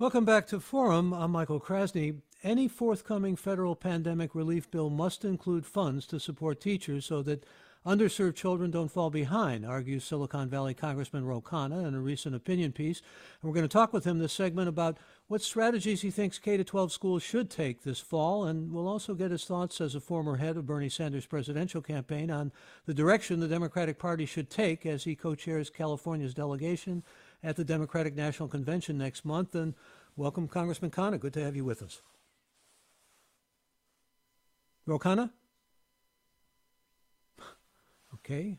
Welcome back to Forum. I'm Michael Krasny. Any forthcoming federal pandemic relief bill must include funds to support teachers so that underserved children don't fall behind, argues Silicon Valley Congressman Ro Khanna in a recent opinion piece. And we're going to talk with him this segment about what strategies he thinks K 12 schools should take this fall. And we'll also get his thoughts as a former head of Bernie Sanders' presidential campaign on the direction the Democratic Party should take as he co chairs California's delegation at the Democratic National Convention next month. And welcome, Congressman Khanna. Good to have you with us. Ro Khanna? Okay.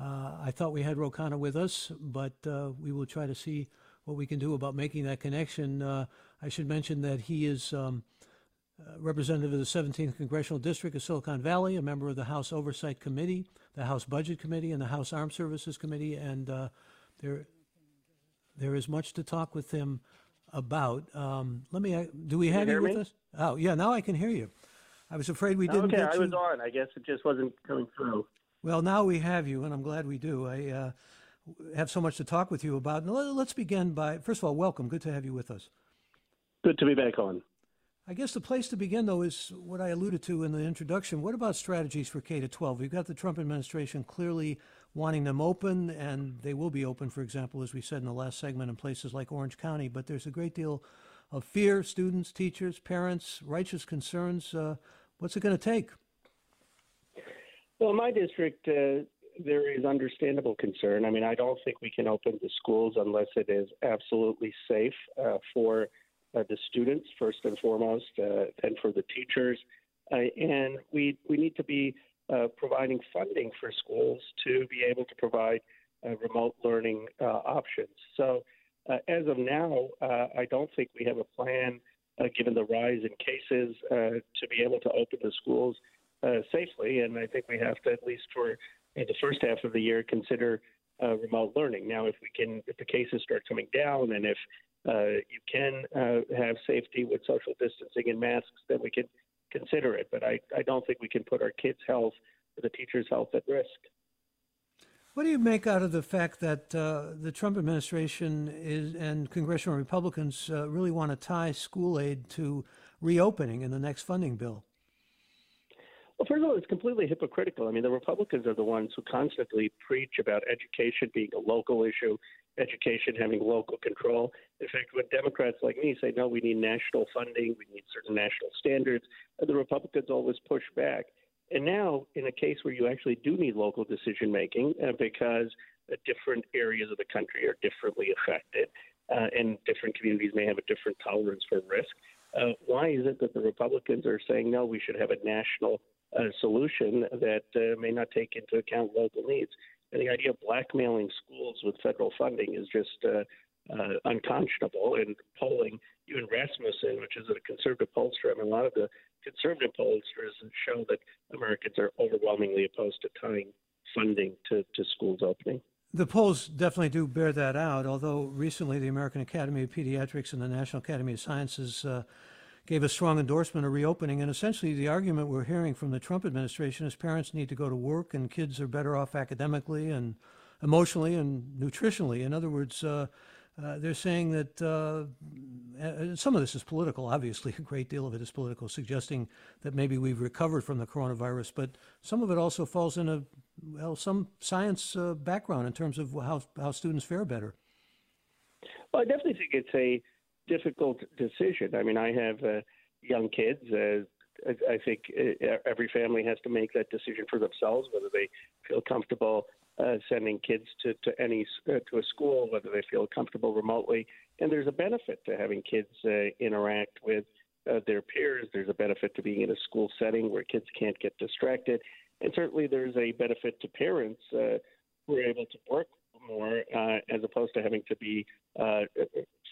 Uh, I thought we had Ro Khanna with us, but uh, we will try to see what we can do about making that connection. Uh, I should mention that he is um, uh, representative of the 17th Congressional District of Silicon Valley, a member of the House Oversight Committee, the House Budget Committee, and the House Armed Services Committee, and uh, there there is much to talk with him about. Um, let me. Do we have you you, with me? us? Oh, yeah. Now I can hear you. I was afraid we didn't okay, get I you. was on. I guess it just wasn't coming through. Well, now we have you, and I'm glad we do. I uh, have so much to talk with you about. And let's begin by first of all, welcome. Good to have you with us. Good to be back on. I guess the place to begin, though, is what I alluded to in the introduction. What about strategies for K to 12? We've got the Trump administration clearly wanting them open, and they will be open, for example, as we said in the last segment, in places like Orange County. But there's a great deal of fear, students, teachers, parents, righteous concerns. Uh, what's it going to take? Well, in my district, uh, there is understandable concern. I mean, I don't think we can open the schools unless it is absolutely safe uh, for uh, the students, first and foremost, uh, and for the teachers. Uh, and we we need to be uh, providing funding for schools to be able to provide uh, remote learning uh, options. So, uh, as of now, uh, I don't think we have a plan, uh, given the rise in cases, to be able to open the schools safely. And I think we have to, at least for the first half of the year, consider remote learning. Now, if we can, if the cases start coming down, and if you can have safety with social distancing and masks, then we can consider it. But I, I don't think we can put our kids' health or the teachers' health at risk. What do you make out of the fact that uh, the Trump administration is and congressional Republicans uh, really want to tie school aid to reopening in the next funding bill? Well, first of all, it's completely hypocritical. I mean, the Republicans are the ones who constantly preach about education being a local issue, education having local control. In fact, when Democrats like me say, no, we need national funding, we need certain national standards, the Republicans always push back. And now, in a case where you actually do need local decision making, uh, because uh, different areas of the country are differently affected, uh, and different communities may have a different tolerance for risk, uh, why is it that the Republicans are saying no? We should have a national uh, solution that uh, may not take into account local needs. And the idea of blackmailing schools with federal funding is just uh, uh, unconscionable. And polling, even Rasmussen, which is a conservative pollster, I mean, a lot of the conservative pollsters show that Americans are overwhelmingly opposed to tying funding to, to schools opening. The polls definitely do bear that out, although recently the American Academy of Pediatrics and the National Academy of Sciences uh, gave a strong endorsement of reopening. And essentially, the argument we're hearing from the Trump administration is parents need to go to work and kids are better off academically and emotionally and nutritionally. In other words, uh, uh, they're saying that uh, some of this is political, obviously, a great deal of it is political, suggesting that maybe we've recovered from the coronavirus, but some of it also falls in a, well, some science uh, background in terms of how, how students fare better. Well, I definitely think it's a difficult decision. I mean, I have uh, young kids. Uh, I think uh, every family has to make that decision for themselves, whether they feel comfortable uh, sending kids to to any uh, to a school, whether they feel comfortable remotely. And there's a benefit to having kids uh, interact with uh, their peers. There's a benefit to being in a school setting where kids can't get distracted, and certainly there's a benefit to parents uh, who are able to work more uh, as opposed to having to be uh,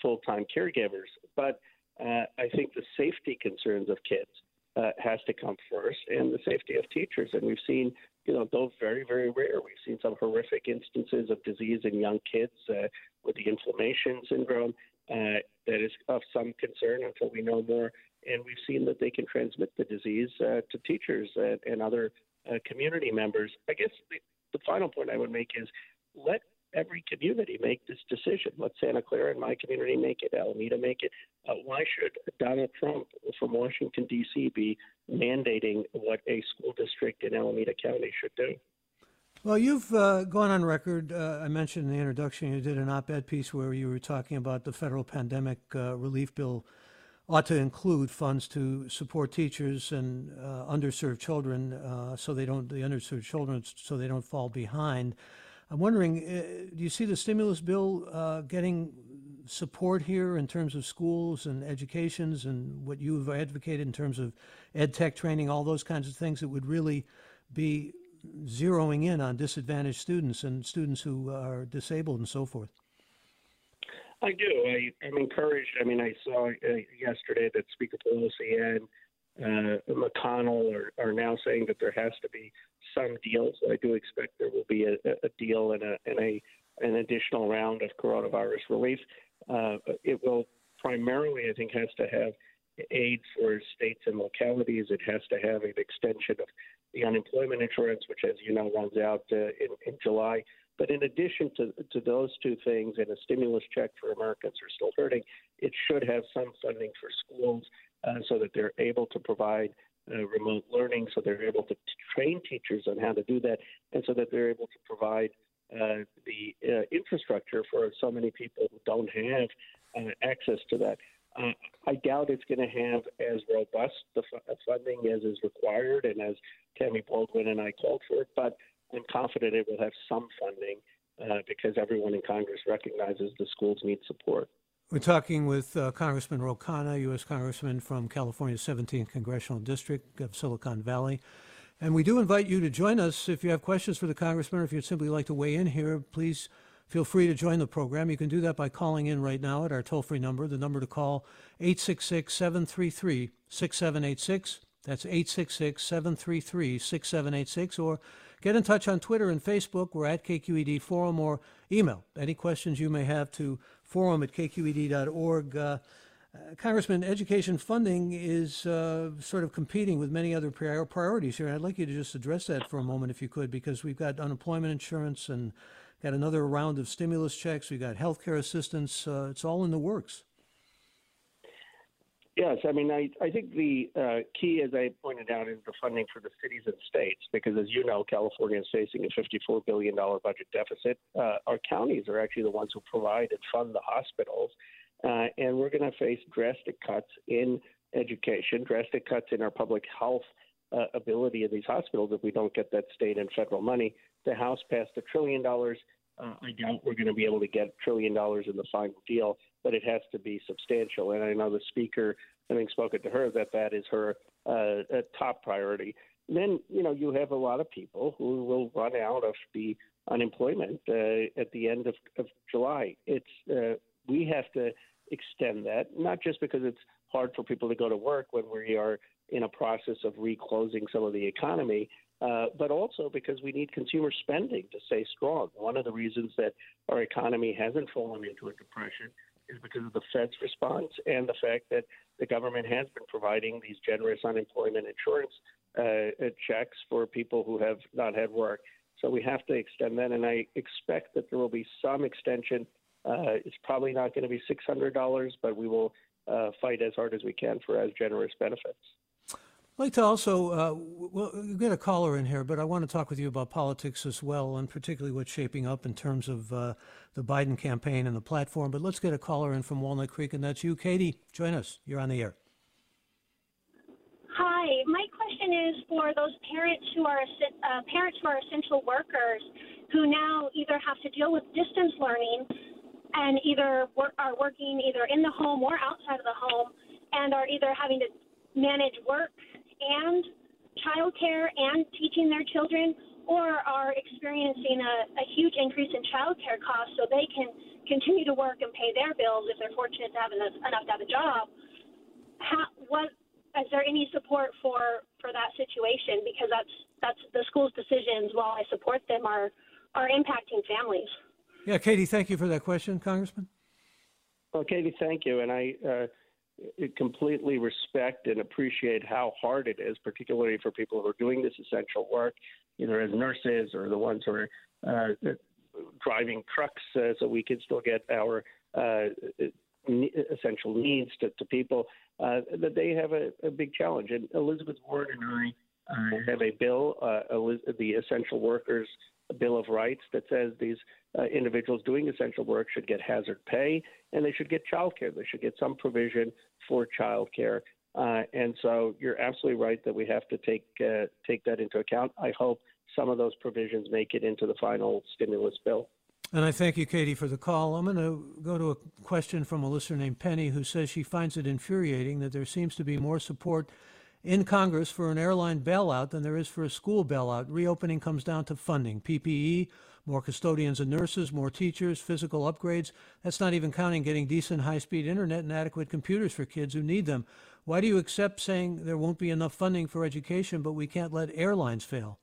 full time caregivers. But uh, I think the safety concerns of kids uh, has to come first, and the safety of teachers. And we've seen, you know, those very, very rare. We've seen some horrific instances of disease in young kids uh, with the inflammation syndrome uh, that is of some concern until we know more. And we've seen that they can transmit the disease uh, to teachers and, and other uh, community members. I guess the, the final point I would make is let every community make this decision. Let Santa Clara and my community make it. Alameda make it. Uh, why should Donald Trump from Washington D.C. be mandating what a school district in Alameda County should do? Well, you've uh, gone on record. Uh, I mentioned in the introduction you did an op-ed piece where you were talking about the federal pandemic uh, relief bill ought to include funds to support teachers and uh, underserved children, uh, so they don't the underserved children so they don't fall behind. I'm wondering, uh, do you see the stimulus bill uh, getting support here in terms of schools and educations and what you've advocated in terms of ed tech training, all those kinds of things that would really be zeroing in on disadvantaged students and students who are disabled and so forth? I do. I, I'm encouraged. I mean, I saw uh, yesterday that Speaker Pelosi and uh, McConnell are, are now saying that there has to be some deals. I do expect there will be a, a deal and a, and a an additional round of coronavirus relief. Uh, it will primarily, I think, has to have aid for states and localities. It has to have an extension of the unemployment insurance, which, as you know, runs out uh, in, in July. But in addition to, to those two things and a stimulus check for Americans who are still hurting, it should have some funding for schools uh, so that they're able to provide uh, remote learning, so they're able to t- train teachers on how to do that, and so that they're able to provide uh, the uh, infrastructure for so many people who don't have uh, access to that. Uh, I doubt it's going to have as robust the f- funding as is required and as Tammy Baldwin and I called for, but I'm confident it will have some funding uh, because everyone in Congress recognizes the schools need support. We're talking with uh, Congressman Ro Khanna, U.S. Congressman from California's 17th Congressional District of Silicon Valley. And we do invite you to join us if you have questions for the Congressman or if you'd simply like to weigh in here, please feel free to join the program. You can do that by calling in right now at our toll free number. The number to call 866 733 6786. That's 866 733 6786. Or Get in touch on Twitter and Facebook. We're at KQED Forum or email any questions you may have to forum at kqed.org. Uh, Congressman, education funding is uh, sort of competing with many other prior- priorities here. I'd like you to just address that for a moment, if you could, because we've got unemployment insurance and got another round of stimulus checks. We've got health care assistance. Uh, it's all in the works. Yes, I mean, I, I think the uh, key, as I pointed out, is the funding for the cities and states, because as you know, California is facing a $54 billion budget deficit. Uh, our counties are actually the ones who provide and fund the hospitals, uh, and we're going to face drastic cuts in education, drastic cuts in our public health uh, ability in these hospitals if we don't get that state and federal money. The House passed a trillion dollars. Uh, I doubt we're going to be able to get a trillion dollars in the final deal but it has to be substantial. And I know the speaker, i having spoken to her, that that is her uh, top priority. And then you know you have a lot of people who will run out of the unemployment uh, at the end of, of July. It's uh, we have to extend that not just because it's hard for people to go to work when we are in a process of reclosing some of the economy, uh, but also because we need consumer spending to stay strong. One of the reasons that our economy hasn't fallen into a depression is because of the Fed's response and the fact that the government has been providing these generous unemployment insurance uh, uh, checks for people who have not had work. So we have to extend that, and I expect that there will be some extension. Uh, it's probably not going to be $600, but we will uh, fight as hard as we can for as generous benefits. I'd like to also, uh, we'll get a caller in here, but I want to talk with you about politics as well, and particularly what's shaping up in terms of uh, the Biden campaign and the platform. But let's get a caller in from Walnut Creek, and that's you. Katie, join us. You're on the air. Hi, my question is for those parents who are uh, parents who are essential workers who now either have to deal with distance learning and either work, are working either in the home or outside of the home and are either having to manage work and childcare and teaching their children, or are experiencing a, a huge increase in childcare costs so they can continue to work and pay their bills if they're fortunate to have enough, enough to have a job. How, what is there any support for for that situation? Because that's that's the school's decisions. While I support them, are are impacting families. Yeah, Katie, thank you for that question, Congressman. Well, Katie, thank you, and I. Uh, completely respect and appreciate how hard it is, particularly for people who are doing this essential work, either as nurses or the ones who are uh, driving trucks uh, so we can still get our uh, essential needs to, to people, uh, that they have a, a, big challenge. And Elizabeth Warren and I uh, have a bill, uh, the Essential Workers Bill of Rights, that says these uh, individuals doing essential work should get hazard pay and they should get child care. They should get some provision for child care. Uh, and so you're absolutely right that we have to take uh, take that into account. I hope some of those provisions make it into the final stimulus bill. And I thank you, Katie, for the call. I'm going to go to a question from a listener named Penny who says she finds it infuriating that there seems to be more support in Congress for an airline bailout than there is for a school bailout. Reopening comes down to funding, PPE, more custodians and nurses, more teachers, physical upgrades. That's not even counting getting decent high speed internet and adequate computers for kids who need them. Why do you accept saying there won't be enough funding for education, but we can't let airlines fail?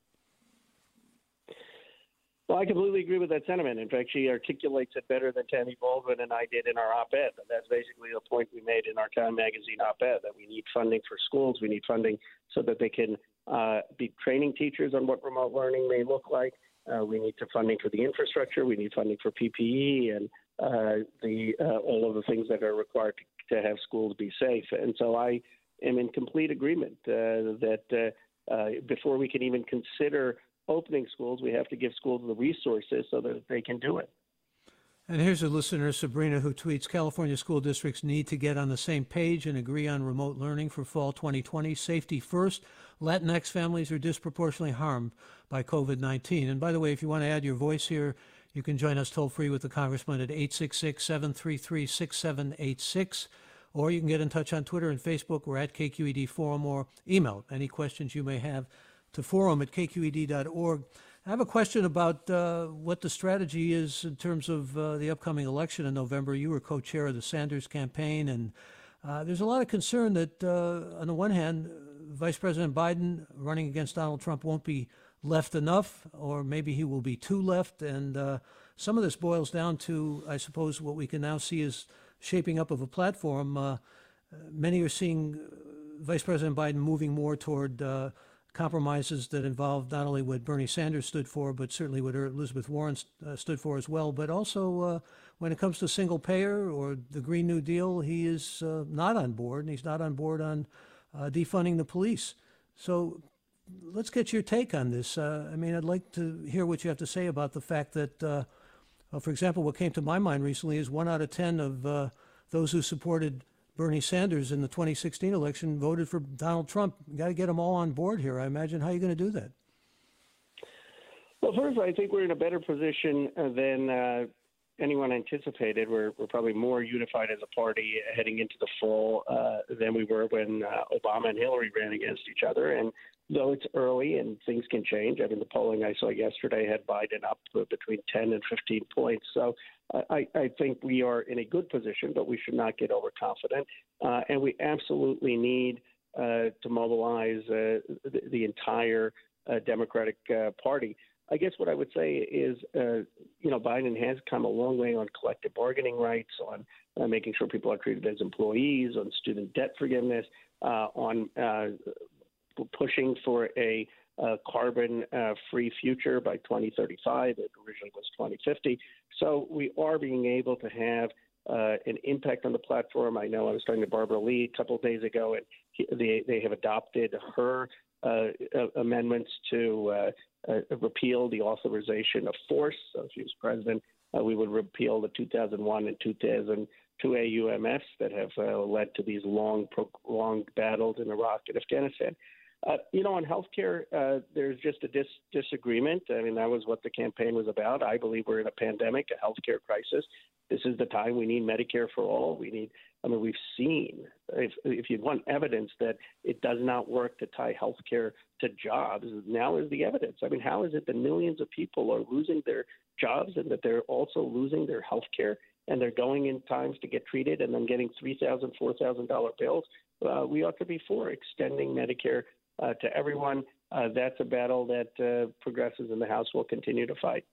Well, I completely agree with that sentiment. In fact, she articulates it better than Tammy Baldwin and I did in our op ed. That's basically the point we made in our Time Magazine op ed that we need funding for schools. We need funding so that they can uh, be training teachers on what remote learning may look like. Uh, we need to funding for the infrastructure. We need funding for PPE and uh, the uh, all of the things that are required to, to, have schools be safe. And so I am in complete agreement uh, that uh, before we can even consider opening schools, we have to give schools the resources so that they can do it. And here's a listener, Sabrina, who tweets California school districts need to get on the same page and agree on remote learning for fall 2020. Safety first. Latinx families are disproportionately harmed by COVID 19. And by the way, if you want to add your voice here, you can join us toll free with the Congressman at 866 733 6786. Or you can get in touch on Twitter and Facebook. We're at KQED Forum or email any questions you may have to forum at kqed.org. I have a question about uh, what the strategy is in terms of uh, the upcoming election in November. You were co chair of the Sanders campaign, and uh, there's a lot of concern that, uh, on the one hand, Vice President Biden running against Donald Trump won't be left enough, or maybe he will be too left. And uh, some of this boils down to, I suppose, what we can now see is shaping up of a platform. Uh, many are seeing Vice President Biden moving more toward compromises that involved not only what Bernie Sanders stood for, but certainly what Elizabeth Warren uh, stood for as well. But also, uh, when it comes to single payer or the Green New Deal, he is uh, not on board, and he's not on board on uh, defunding the police. So let's get your take on this. Uh, I mean, I'd like to hear what you have to say about the fact that, uh, for example, what came to my mind recently is one out of 10 of those who supported Bernie Sanders in the 2016 election voted for Donald Trump. You got to get them all on board here. I imagine. How are you going to do that? Well, first, I think we're in a better position uh, than uh, anyone anticipated. We're, we're probably more unified as a party heading into the fall uh, than we were when uh, Obama and Hillary ran against each other. And though it's early and things can change, I mean, the polling I saw yesterday had Biden up between 10 and 15 points. So I, I think we are in a good position, but we should not get overconfident. Uh, and we absolutely need uh, to mobilize uh, the, the, entire uh, Democratic uh, Party. I guess what I would say is, uh, you know, Biden has come a long way on collective bargaining rights, on making sure people are treated as employees, on student debt forgiveness, on pushing for a uh, carbon uh, free future by 2035. It originally was 2050. So we are being able to have uh, an impact on the platform. I know I was talking to Barbara Lee a couple of days ago, and he, they, they have adopted her uh, amendments to uh, uh, repeal the authorization of force. So if he was president, we would repeal the 2001 and 2002 AUMFs that have led to these long, prolonged battles in Iraq and Afghanistan. Uh, you know, on healthcare, uh, there's just a dis- disagreement. I mean, that was what the campaign was about. I believe we're in a pandemic, a healthcare crisis. This is the time we need Medicare for all. We need. I mean, we've seen if if you want evidence that it does not work to tie healthcare to jobs, now is the evidence. I mean, how is it that millions of people are losing their jobs and that they're also losing their healthcare and they're going in times to get treated and then getting three thousand, four thousand dollar bills? Uh, we ought to be for extending Medicare uh, to everyone. Uh, that's a battle that uh, progressives in the House will continue to fight.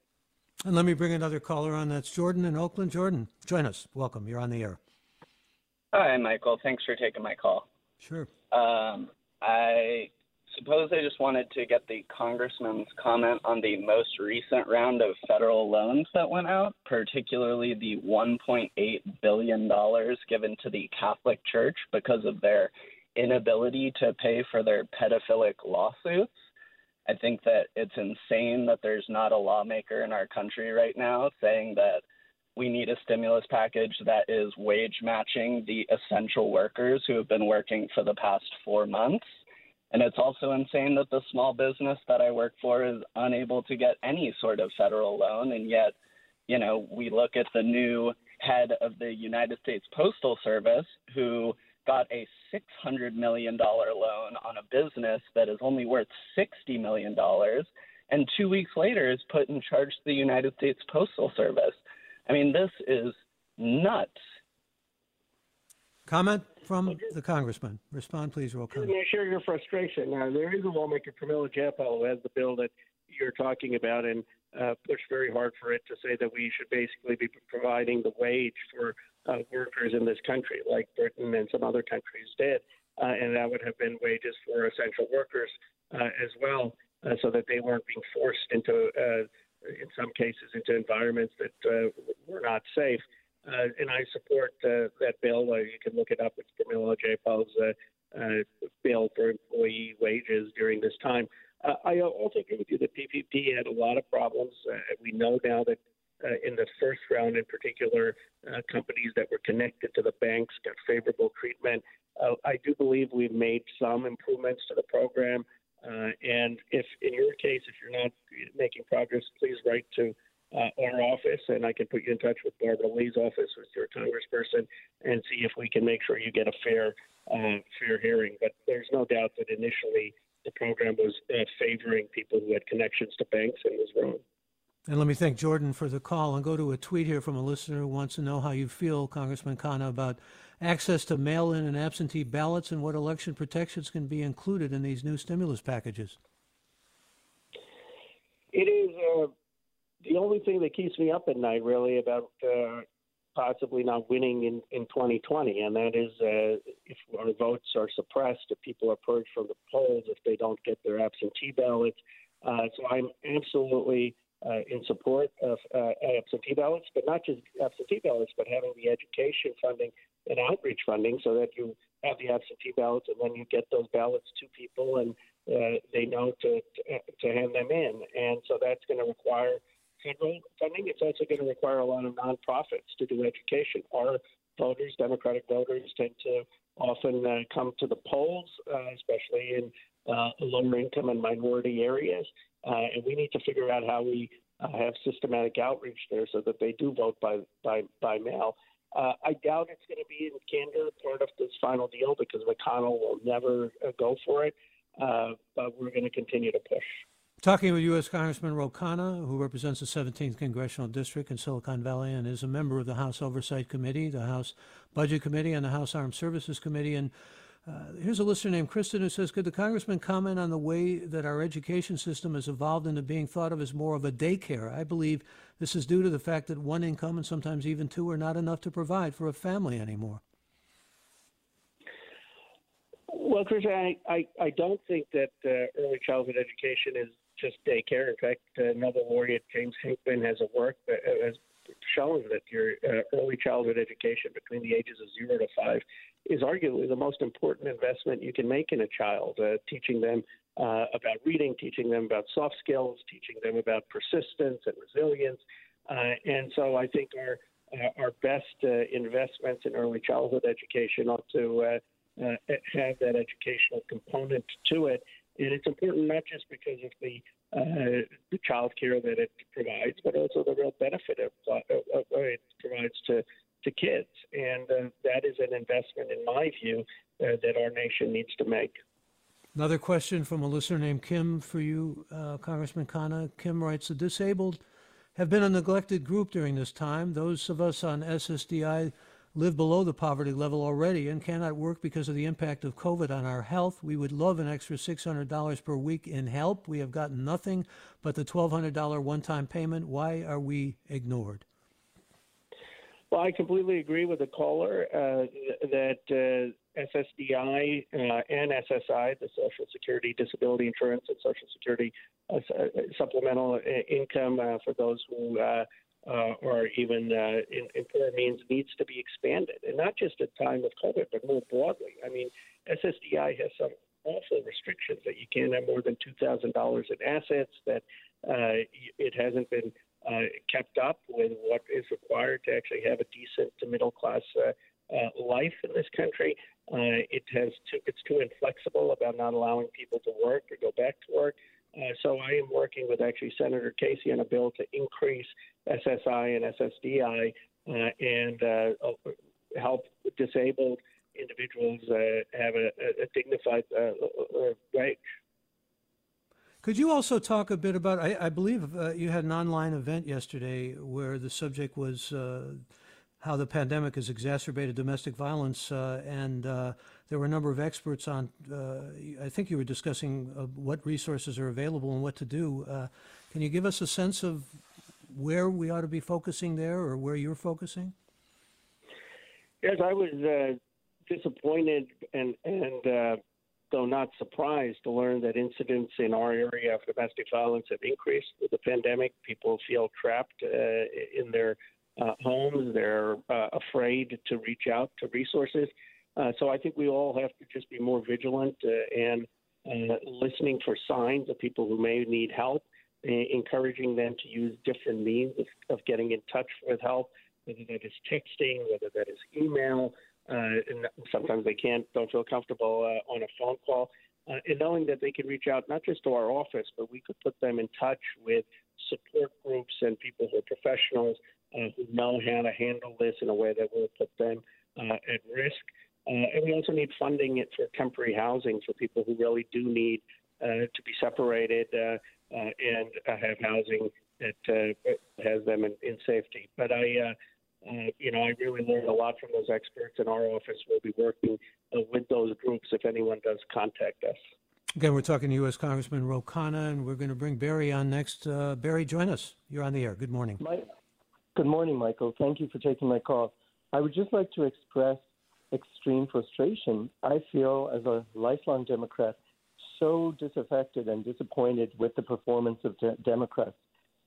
And let me bring another caller on. That's Jordan in Oakland. Jordan, join us. Welcome. You're on the air. Hi, Michael. Thanks for taking my call. Sure. Um, I suppose I just wanted to get the congressman's comment on the most recent round of federal loans that went out, particularly the $1.8 billion given to the Catholic Church because of their inability to pay for their pedophilic lawsuits. I think that it's insane that there's not a lawmaker in our country right now saying that we need a stimulus package that is wage matching the essential workers who have been working for the past four months. And it's also insane that the small business that I work for is unable to get any sort of federal loan. And yet, you know, we look at the new head of the United States Postal Service who got a $600 million loan on a business that is only worth $60 million. And two weeks later is put in charge of the United States Postal Service. I mean, this is nuts. Comment from the congressman. Respond, please, Ro Khanna. I share your frustration. Now, there is a lawmaker, Pramila Jayapal, who has the bill that you're talking about and uh, pushed very hard for it to say that we should basically be providing the wage for uh, workers in this country, like Britain and some other countries did. Uh, and that would have been wages for essential workers uh, as well, uh, so that they weren't being forced into, uh, in some cases, into environments that were not safe. And I support that bill. You can look it up. It's Jayapal's uh, uh, bill for employee wages during this time. Uh, I also agree with you that PPP had a lot of problems. Uh, we know now that uh, in the first round, in particular, uh, companies that were connected to the banks got favorable treatment. Uh, I do believe we've made some improvements to the program. Uh, and if, in your case, if you're not making progress, please write to our office, and I can put you in touch with Barbara Lee's office, with your congressperson, and see if we can make sure you get a fair, fair hearing. But there's no doubt that initially the program was uh, favoring people who had connections to banks and was wrong. And let me thank Jordan for the call and go to a tweet here from a listener who wants to know how you feel, Congressman Khanna, about access to mail in and absentee ballots and what election protections can be included in these new stimulus packages. It is uh, the only thing that keeps me up at night, really, about uh, possibly not winning in, in 2020, and that is uh, if our votes are suppressed, if people are purged from the polls, if they don't get their absentee ballots. Uh, so I'm absolutely uh, in support of uh, absentee ballots, but not just absentee ballots, but having the education funding and outreach funding so that you have the absentee ballots and then you get those ballots to people and uh, they know to, to, to hand them in. And so that's going to require federal funding. It's also going to require a lot of nonprofits to do education. Our voters, Democratic voters, tend to often uh, come to the polls, uh, especially in uh, lower income and minority areas. Uh, and we need to figure out how we uh, have systematic outreach there so that they do vote by by by mail. Uh, I doubt it's going to be in candor part of this final deal because McConnell will never go for it. But we're going to continue to push. Talking with U.S. Congressman Ro Khanna, who represents the 17th Congressional District in Silicon Valley and is a member of the House Oversight Committee, the House Budget Committee, and the House Armed Services Committee. And uh, here's a listener named Kristen who says, Could the congressman comment on the way that our education system has evolved into being thought of as more of a daycare? I believe this is due to the fact that one income and sometimes even two are not enough to provide for a family anymore. Well, Chris, I, I, I don't think that uh, early childhood education is just daycare. In fact, uh, Nobel laureate James Heckman has a work that has shown that your uh, early childhood education between the ages of zero to five is arguably the most important investment you can make in a child, uh, teaching them uh, about reading, teaching them about soft skills, teaching them about persistence and resilience. Uh, and so I think our uh, our best uh, investments in early childhood education ought to uh, have that educational component to it. And it's important not just because of the uh, the child care that it provides, but also the real benefit of, of, of it provides to to kids. And uh, that is an investment, in my view, uh, that our nation needs to make. Another question from a listener named Kim for you, uh, Congressman Khanna. Kim writes The disabled have been a neglected group during this time. Those of us on SSDI live below the poverty level already and cannot work because of the impact of COVID on our health. We would love an extra $600 per week in help. We have gotten nothing but the $1,200 one time payment. Why are we ignored? Well, I completely agree with the caller uh, that uh, SSDI uh, and SSI, the Social Security Disability Insurance and Social Security uh, Supplemental Income for those who or even in, in poor means needs to be expanded, and not just at time of COVID, but more broadly. I mean, SSDI has some awful restrictions that you can't have more than two thousand dollars in assets. That uh, it hasn't been uh, kept up with what is required to actually have a decent to middle class uh, uh, life in this country. Uh, it has too, it's too inflexible about not allowing people to work or go back to work. Uh, so I am working with actually Senator Casey on a bill to increase SSI and SSDI uh, and uh, help disabled individuals uh, have a, a dignified uh, wage. Could you also talk a bit about? I, I believe uh, you had an online event yesterday where the subject was uh, how the pandemic has exacerbated domestic violence, uh, and uh, there were a number of experts on. I think you were discussing what resources are available and what to do. can you give us a sense of where we ought to be focusing there, or where you're focusing? Yes, I was disappointed and and uh, though not surprised to learn that incidents in our area of domestic violence have increased with the pandemic. People feel trapped uh, in their uh, homes. They're uh, afraid to reach out to resources. Uh, so I think we all have to just be more vigilant uh, and listening for signs of people who may need help, encouraging them to use different means of, of getting in touch with help, whether that is texting, whether that is email, uh, and sometimes they can't, don't feel comfortable uh, on a phone call. Uh, and knowing that they can reach out not just to our office, but we could put them in touch with support groups and people who are professionals uh, who know how to handle this in a way that will put them uh, at risk. Uh, and we also need funding it for temporary housing for people who really do need uh, to be separated uh, uh, and uh, have housing that uh, has them in, in safety. But I, uh, uh, you know, I really learned a lot from those experts, and our office will be working uh, with those groups if anyone does contact us. Again, we're talking to U.S. Congressman Ro Khanna, and we're going to bring Barry on next. Uh, Barry, join us. You're on the air. Good morning. My, good morning, Michael. Thank you for taking my call. I would just like to express extreme frustration. I feel, as a lifelong Democrat, so disaffected and disappointed with the performance of de- Democrats.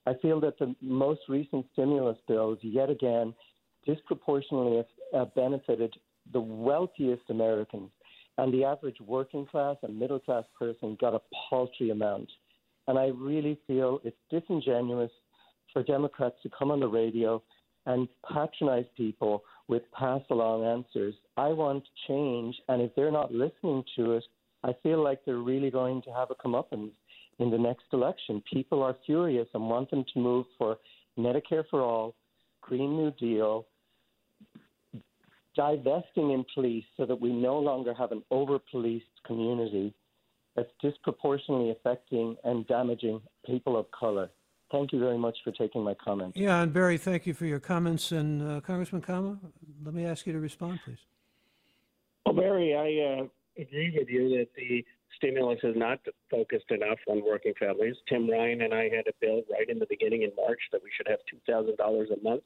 I feel that the most recent stimulus bills, yet again, disproportionately benefited the wealthiest Americans, and the average working class and middle class person got a paltry amount. And I really feel it's disingenuous for Democrats to come on the radio and patronize people with pass along answers. I want change, and if they're not listening to it, I feel like they're really going to have a comeuppance in the next election. People are furious and want them to move for Medicare for all, Green New Deal, divesting in police so that we no longer have an over policed community that's disproportionately affecting and damaging people of color. Thank you very much for taking my comments. Yeah, and Barry, thank you for your comments. And uh, Congressman Khanna, let me ask you to respond, please. Well, Barry, I uh, agree with you that the stimulus is not focused enough on working families. Tim Ryan and I had a bill right in the beginning in March that we should have $2,000 a month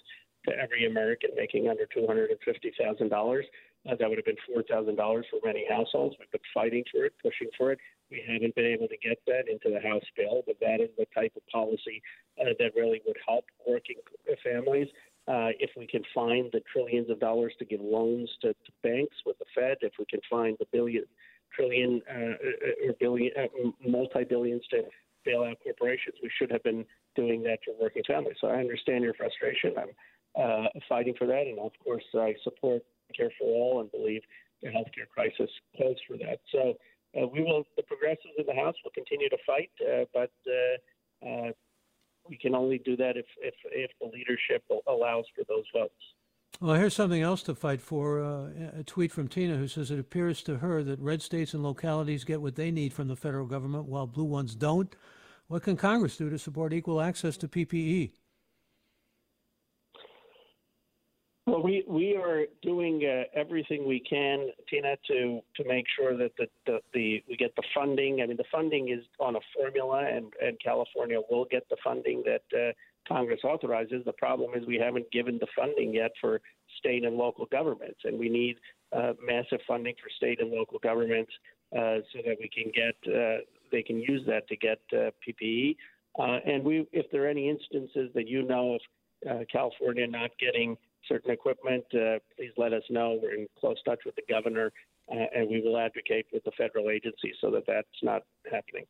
to every American making under $250,000. Uh, that would have been $4,000 for many households. We've been fighting for it, pushing for it. We haven't been able to get that into the House bill, but that is the type of policy uh, that really would help working families. Uh, if we can find the trillions of dollars to give loans to, to banks with the Fed, if we can find the billion trillion uh, uh, or billion, uh, multi billions to bail out corporations. We should have been doing that for working families. So I understand your frustration. I'm uh, fighting for that, and of course I support Care for All and believe the healthcare crisis calls for that. So uh, we will. The progressives in the House will continue to fight, uh, but we can only do that if if, if the leadership allows for those votes. Well, here's something else to fight for. Uh, a tweet from Tina who says it appears to her that red states and localities get what they need from the federal government while blue ones don't. What can Congress do to support equal access to PPE? Well, we, we are doing uh, everything we can, Tina, to, to make sure that the, the, the we get the funding. I mean, the funding is on a formula, and, and California will get the funding that uh, Congress authorizes. The problem is we haven't given the funding yet for state and local governments, and we need uh, massive funding for state and local governments uh, so that we can get uh, they can use that to get uh, PPE. And we, if there are any instances that you know of California not getting certain equipment, uh, please let us know. We're in close touch with the governor, uh, and we will advocate with the federal agencies so that that's not happening.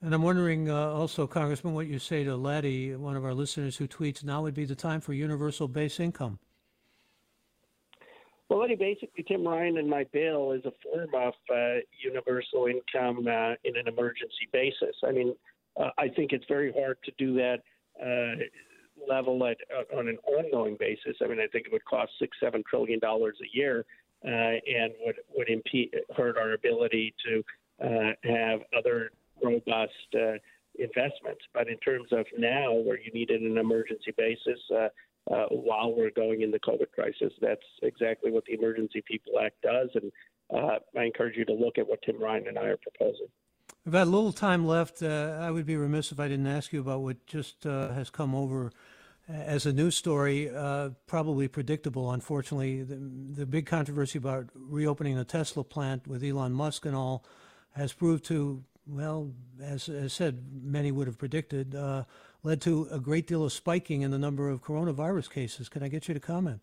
And I'm wondering uh, also, Congressman, what you say to Laddie, one of our listeners who tweets, now would be the time for universal base income. Well, Eddie, basically, Tim Ryan and my bill is a form of uh, universal income uh, in an emergency basis. I mean, uh, I think it's very hard to do that uh, level at uh, on an ongoing basis. I mean, I think it would cost six, seven trillion dollars a year, uh, and would would impede hurt our ability to have other robust investments. But in terms of now, where you need it an emergency basis, uh, while we're going in the COVID crisis. That's exactly what the Emergency People Act does, and uh, I encourage you to look at what Tim Ryan and I are proposing. We've got a little time left. Uh, I would be remiss if I didn't ask you about what just uh, has come over as a news story, uh, probably predictable, unfortunately. The, the, big controversy about reopening the Tesla plant with Elon Musk and all has proved to, well, as, as said, many would have predicted, uh, led to a great deal of spiking in the number of coronavirus cases. Can I get you to comment?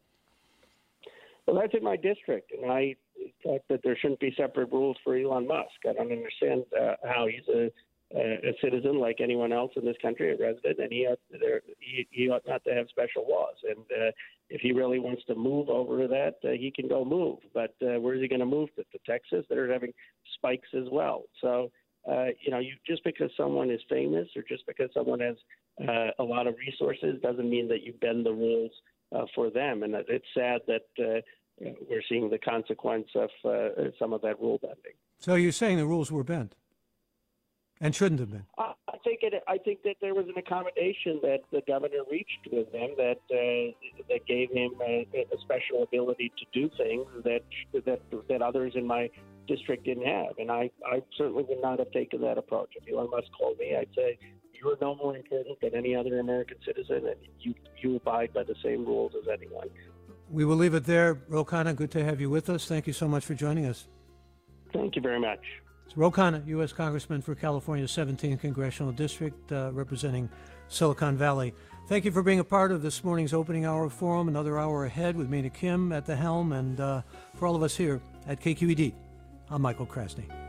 Well, that's in my district, and I thought that there shouldn't be separate rules for Elon Musk. I don't understand uh, how he's a, a, citizen like anyone else in this country, a resident, and he, ought, there, he, he ought not to have special laws. And uh, if he really wants to move over to that, uh, he can go move. But uh, where is he going to move to? To Texas? They're having spikes as well. So uh, you know, you just because someone is famous or just because someone has uh, a lot of resources doesn't mean that you bend the rules uh, for them. And it's sad that uh, we're seeing the consequence of uh, some of that rule bending. So you're saying the rules were bent and shouldn't have been? I think it. I think that there was an accommodation that the governor reached with them that uh, that gave him a, a special ability to do things that that that others in my district didn't have. And I, I certainly would not have taken that approach. If Elon Musk called me, I'd say, you're no more important than any other American citizen, and you, you abide by the same rules as anyone. We will leave it there. Ro Khanna, good to have you with us. Thank you so much for joining us. Thank you very much. It's Ro Khanna, U.S. Congressman for California's 17th Congressional District, uh, representing Silicon Valley. Thank you for being a part of this morning's opening hour forum. Another hour ahead with Mina Kim at the helm, and uh, for all of us here at KQED. I'm Michael Krasny.